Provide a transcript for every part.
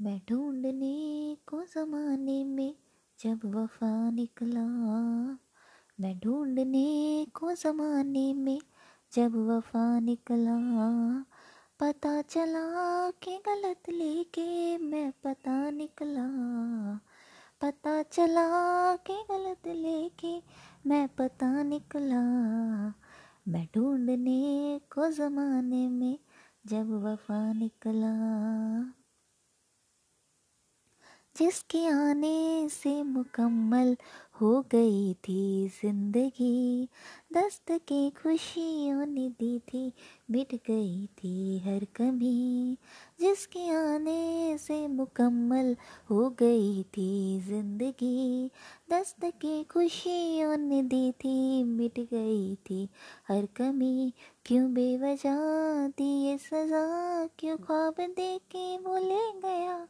मैं ढूँढने को जमाने में जब वफा निकला। मैं ढूँढने को जमाने में जब वफा निकला। पता चला कि गलत लेके मैं पता निकला। पता चला कि गलत लेके मैं पता निकला। मैं ढूँढने को जमाने में जब वफा निकला। जिसके आने से मुकम्मल हो गई थी ज़िंदगी। दस्त के खुशियों ने दी थी, मिट गई थी हर कमी। जिसके आने से मुकम्मल हो गई थी ज़िंदगी। दस्त के खुशियों ने दी थी, मिट गई थी हर कमी। क्यों बेवजह दिए सजा? क्यों ख्वाब दे के बोले गया?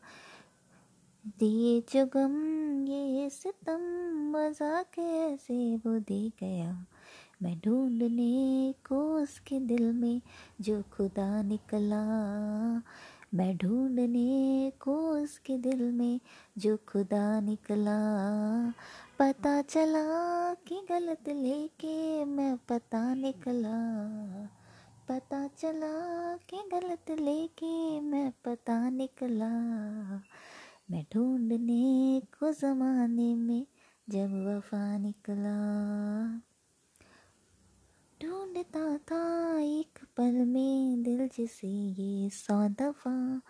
दिए जो गम ये सितम मज़ा कैसे वो दे गया। मैं ढूँढने को उसके दिल में जो खुदा निकला। मैं ढूँढने को उसके दिल में जो खुदा निकला। पता चला कि गलत लेके मैं पता निकला। पता चला कि गलत लेके मैं पता निकला। मैं ढूँढने को जमाने में जब वफा निकला। ढूंढता था एक पल में दिल जिसे ये सौ दफ़ा।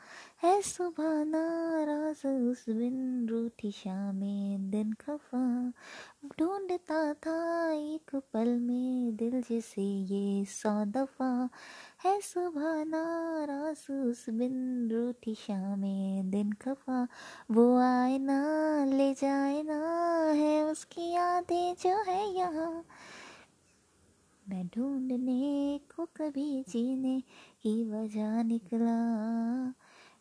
है सुबह नाराज़, उस बिन रूठी शामें दिन खफा। ढूंढता था एक पल में दिल जिसे ये सौ दफ़ा। है सुबह नाराज़, उस बिन रूठी शामें दिन खफा। वो आए ना ले जाए ना है उसकी यादें जो है यहाँ। मैं ढूँढने को कभी जीने की वजह निकला।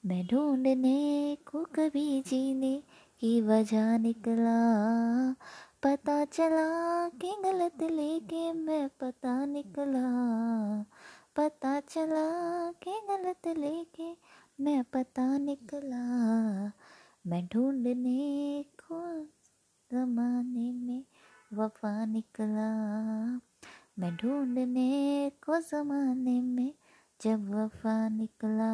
मैं ढूँढने को कभी जीने की वजह निकला। पता चला कि गलत लेके मैं पता निकला। पता चला कि गलत लेके मैं पता निकला। मैं ढूँढने को जमाने में वफा निकला। मैं ढूँढने को जमाने में जब वफा निकला।